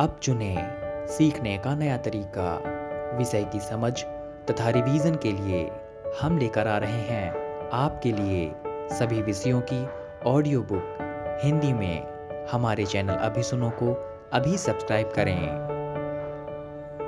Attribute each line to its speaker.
Speaker 1: अब चुने, सीखने का नया तरीका, विषय की समझ तथा रिवीजन के लिए हम लेकर आ रहे हैं आपके लिए सभी विषयों की ऑडियो बुक हिंदी में। हमारे चैनल अभी सुनो को अभी सब्सक्राइब करें।